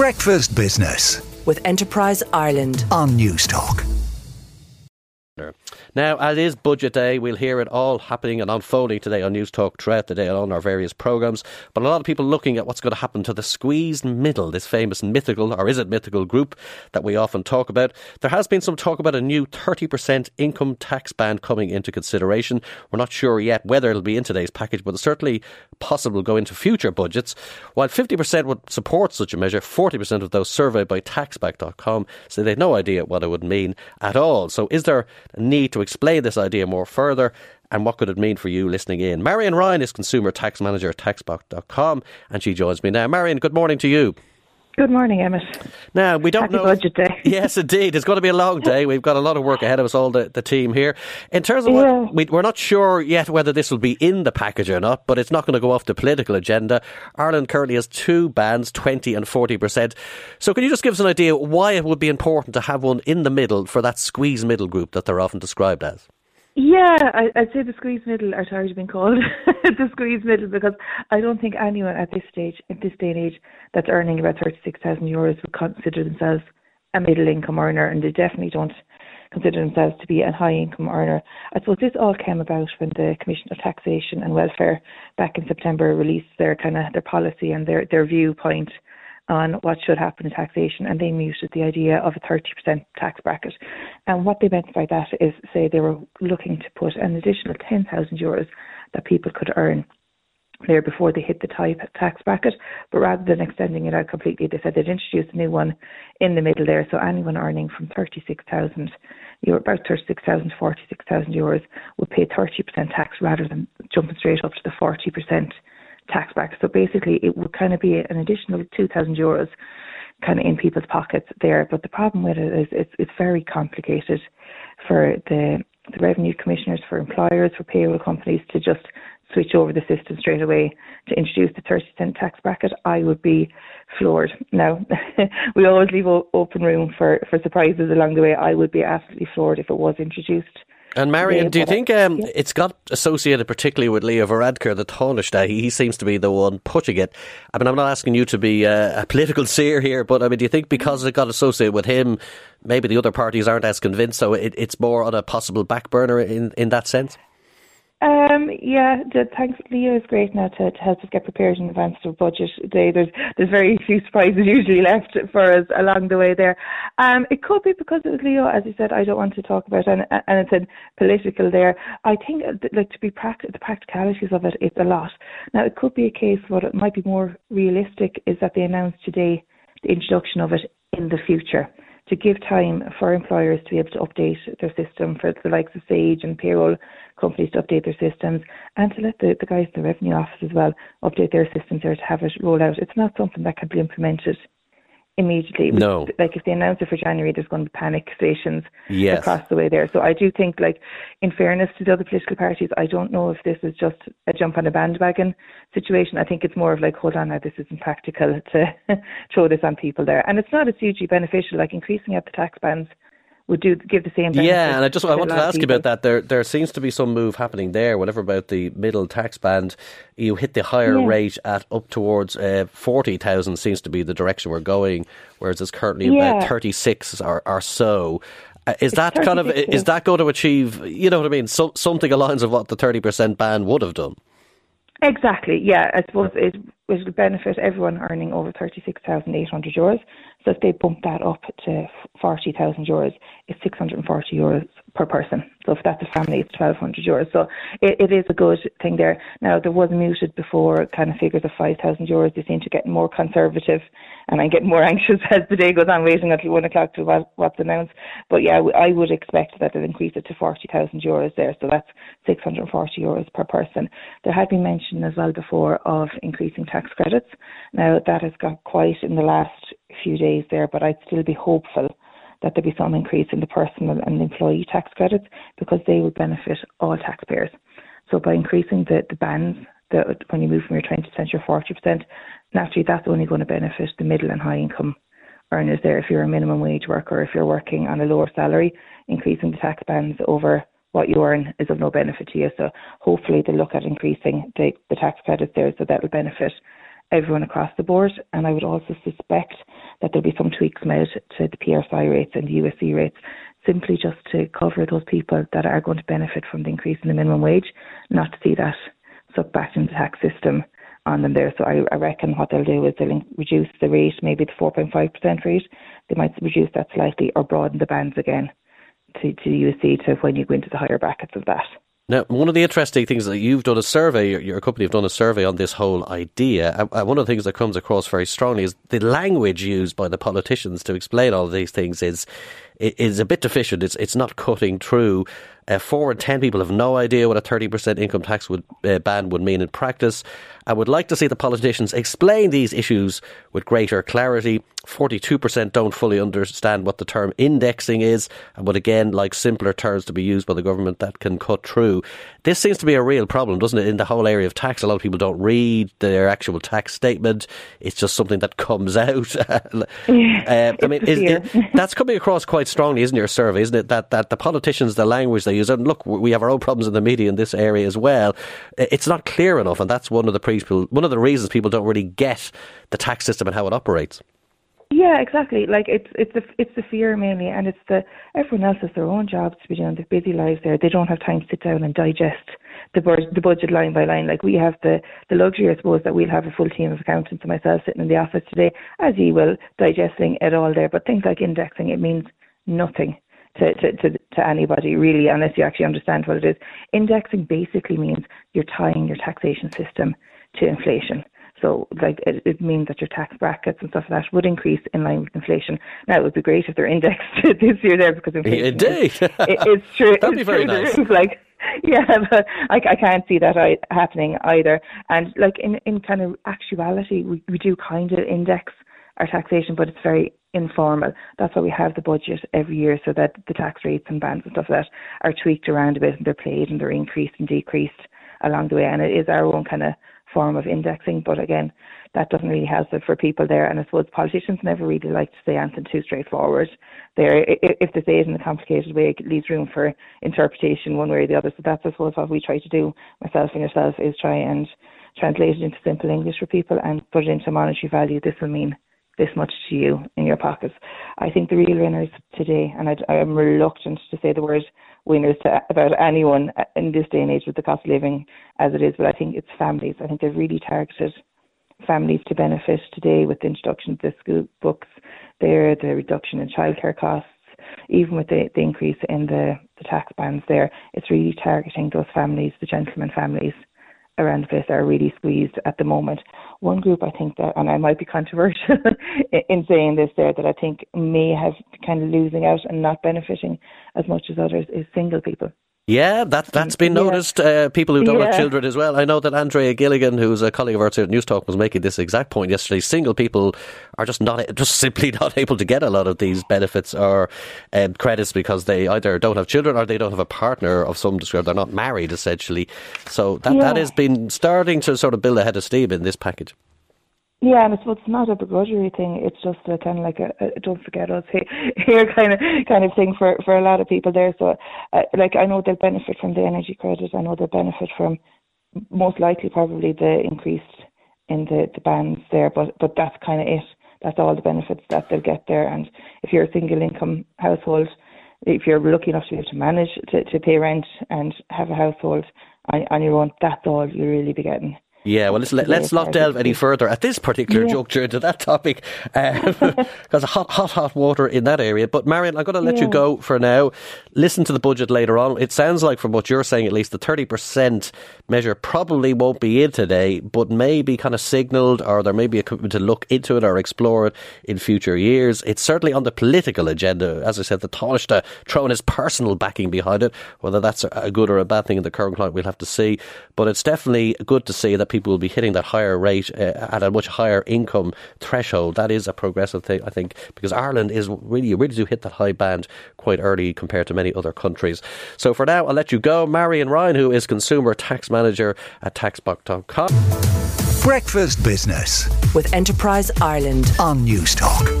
Breakfast Business with Enterprise Ireland on Newstalk. Now, as is budget day, we'll hear it all happening and unfolding today on Newstalk throughout the day on our various programmes. But a lot of people looking at what's going to happen to the squeezed middle, this famous mythical, or is it mythical group that we often talk about. There has been some talk about a new 30% income tax band coming into consideration. We're not sure yet whether it'll be in today's package, but certainly possible go into future budgets. While 50% would support such a measure, 40% of those surveyed by taxback.com say they had no idea what it would mean at all. So is there a need to explain this idea more further and what could it mean for you listening in. Marion Ryan is Consumer Tax Manager at taxback.com and she joins me now. Marion, good morning to you. Good morning, Emmett. Now, we don't Happy know. budget day. yes, indeed. It's going to be a long day. We've got a lot of work ahead of us, all the, the team here. In terms of Yeah. what, we, we're not sure yet whether this will be in the package or not, but it's not going to go off the political agenda. Ireland currently has two bands, 20 and 40%. So can you just give us an idea why it would be important to have one in the middle for that squeeze middle group that they're often described as? Yeah, I, I'd say the squeeze middle are tired of being called the squeeze middle because I don't think anyone at this stage, at this day and age, that's earning about 36,000 euros would consider themselves a middle income earner, and they definitely don't consider themselves to be a high income earner. I suppose this all came about when the Commission of Taxation and Welfare back in September released their kind of their policy and their their viewpoint on what should happen in taxation, and they muted the idea of a 30% tax bracket. And what they meant by that is, say, they were looking to put an additional 10,000 euros that people could earn there before they hit the type tax bracket, but rather than extending it out completely, they said they'd introduce a new one in the middle there. So anyone earning from 36,000 euro, about 36,000 to 46,000 euros would pay 30% tax rather than jumping straight up to the 40% tax bracket. So basically, it would kind of be an additional 2,000 euros kind of in people's pockets there. But the problem with it is it's, it's very complicated for the, the revenue commissioners, for employers, for payroll companies to just switch over the system straight away to introduce the 30% tax bracket. I would be floored. Now, we always leave open room for, for surprises along the way. I would be absolutely floored if it was introduced. And Marion, do you think um, yeah. it's got associated particularly with Leo Varadkar, the Taoiseach? He, he seems to be the one pushing it. I mean, I'm not asking you to be uh, a political seer here, but I mean, do you think because it got associated with him, maybe the other parties aren't as convinced, so it, it's more on a possible back burner in, in that sense? Um, yeah, the, thanks. Leo is great now to, to help us get prepared in advance of budget day. There's there's very few surprises usually left for us along the way there. Um, it could be because it was Leo, as you said. I don't want to talk about and and it's in political there. I think uh, like to be pract- the practicalities of it, it's a lot. Now it could be a case what it might be more realistic is that they announce today the introduction of it in the future to give time for employers to be able to update their system for the likes of Sage and payroll companies to update their systems and to let the, the guys in the revenue office as well update their systems there to have it roll out. It's not something that can be implemented immediately. No. Like if they announce it for January, there's going to be panic stations Yes. across the way there. So I do think, like, in fairness to the other political parties, I don't know if this is just a jump on a bandwagon situation. I think it's more of like, hold on now, this isn't practical to throw this on people there. And it's not as hugely beneficial, like increasing out the tax bands would do give the same. Yeah, and I just I wanted to ask you about that. There there seems to be some move happening there. Whatever about the middle tax band, you hit the higher Yeah. rate at up towards uh, forty thousand seems to be the direction we're going, whereas it's currently Yeah. about thirty six or, or so. Uh, is It's that kind of 36, is that going to achieve? You know what I mean? So, something along the lines of what the thirty percent band would have done. Exactly, yeah. I suppose it it would benefit everyone earning over 36,800 euros. So if they bump that up to 40,000 euros, it's 640 euros per person. So if that's a family, it's 1,200 euros. So it, it is a good thing there. Now, there was muted before kind of figures of 5,000 euros. They seem to get more conservative and I get more anxious as the day goes on, waiting until one o'clock to what, what's announced. But yeah, I would expect that they'll increase it to 40,000 euros there. So that's 640 euros per person. There had been mention as well before of increasing tax credits. Now that has got quiet in the last few days there, but I'd still be hopeful that there'll be some increase in the personal and employee tax credits because they would benefit all taxpayers. So by increasing the, the bands, the, when you move from your 20% to your 40%, naturally that's only going to benefit the middle and high income earners there. If you're a minimum wage worker, if you're working on a lower salary, increasing the tax bands over what you earn is of no benefit to you. So hopefully they look at increasing the, the tax credits there so that will benefit everyone across the board. And I would also suspect that there'll be some tweaks made to the PRSI rates and the USC rates simply just to cover those people that are going to benefit from the increase in the minimum wage, not to see that sucked back into the tax system on them there. So I, I reckon what they'll do is they'll reduce the rate, maybe the 4.5% rate. They might reduce that slightly or broaden the bands again to, to USC to when you go into the higher brackets of that. Now, one of the interesting things that you've done a survey, your, your company have done a survey on this whole idea. And one of the things that comes across very strongly is the language used by the politicians to explain all of these things is is a bit deficient. It's it's not cutting through. Uh, four in ten people have no idea what a thirty percent income tax would uh, band would mean in practice. I would like to see the politicians explain these issues with greater clarity. 42% don't fully understand what the term indexing is, and would again like simpler terms to be used by the government that can cut through. This seems to be a real problem, doesn't it, in the whole area of tax? A lot of people don't read their actual tax statement. It's just something that comes out. Uh, I mean, is, it, that's coming across quite strongly, isn't your survey, isn't it? That, that the politicians, the language they use, and look, we have our own problems in the media in this area as well. It's not clear enough, and that's one of the pre- one of the reasons people don't really get the tax system and how it operates. Yeah, exactly. Like it's it's the it's the fear mainly, and it's the everyone else has their own jobs to be doing. Their busy lives there. They don't have time to sit down and digest the bud- the budget line by line. Like we have the the luxury, I suppose, that we'll have a full team of accountants and myself sitting in the office today, as you will, digesting it all there. But things like indexing, it means nothing to, to, to, to anybody really unless you actually understand what it is. Indexing basically means you're tying your taxation system to inflation. So, like, it, it, means that your tax brackets and stuff like that would increase in line with inflation. Now, it would be great if they're indexed this year there because inflation. Indeed, is, it, it's true. That'd be very nice. Like, yeah, but I, I can't see that I, happening either. And like in in kind of actuality, we we do kind of index our taxation, but it's very informal. That's why we have the budget every year so that the tax rates and bands and stuff like that are tweaked around a bit and they're played and they're increased and decreased along the way. And it is our own kind of form of indexing. But again, that doesn't really help for people there. And I suppose politicians never really like to say anything too straightforward. There, if they say it in a complicated way, it leaves room for interpretation one way or the other. So that's I suppose what we try to do, myself and yourself, is try and translate it into simple English for people and put it into monetary value. This will mean this much to you in your pockets. I think the real winners today, and I, am reluctant to say the word winners to about anyone in this day and age with the cost of living as it is, but I think it's families. I think they've really targeted families to benefit today with the introduction of the school books, there, the reduction in childcare costs, even with the, the increase in the, the tax bands there, it's really targeting those families, the gentleman families around place are really squeezed at the moment. One group I think that, and I might be controversial in saying this there, that I think may have kind of losing out and not benefiting as much as others is single people. Yeah, that that's been noticed. Uh, people who don't yeah. have children as well. I know that Andrea Gilligan, who's a colleague of ours here at Newstalk, was making this exact point yesterday. Single people are just not, just simply not able to get a lot of these benefits or um, credits because they either don't have children or they don't have a partner of some description. They're not married, essentially. So that yeah. that has been starting to sort of build a head of steam in this package. Yeah, and it's it's not a begrudgery thing. It's just a kind of like a, a don't forget us here kind of kind of thing for for a lot of people there. So, uh, like I know they'll benefit from the energy credit. I know they'll benefit from most likely probably the increase in the the bands there. But but that's kind of it. That's all the benefits that they'll get there. And if you're a single income household, if you're lucky enough to be able to manage to to pay rent and have a household on, on your own, that's all you'll really be getting. Yeah, well, let's, let, us not delve any further at this particular yeah. juncture into that topic because um, hot, hot, hot water in that area. But Marion, I'm going to let yeah. you go for now. Listen to the budget later on. It sounds like, from what you're saying, at least the 30% measure probably won't be in today, but may be kind of signalled, or there may be a commitment to look into it or explore it in future years. It's certainly on the political agenda. As I said, the Taoiseach throwing his personal backing behind it. Whether that's a good or a bad thing in the current climate, we'll have to see. But it's definitely good to see that people will be hitting that higher rate uh, at a much higher income threshold. That is a progressive thing, I think, because Ireland is really, really do hit that high band quite early compared to many other countries. So for now, I'll let you go. Marion Ryan, who is Consumer Tax Manager at taxback.com. Breakfast Business with Enterprise Ireland on Newstalk.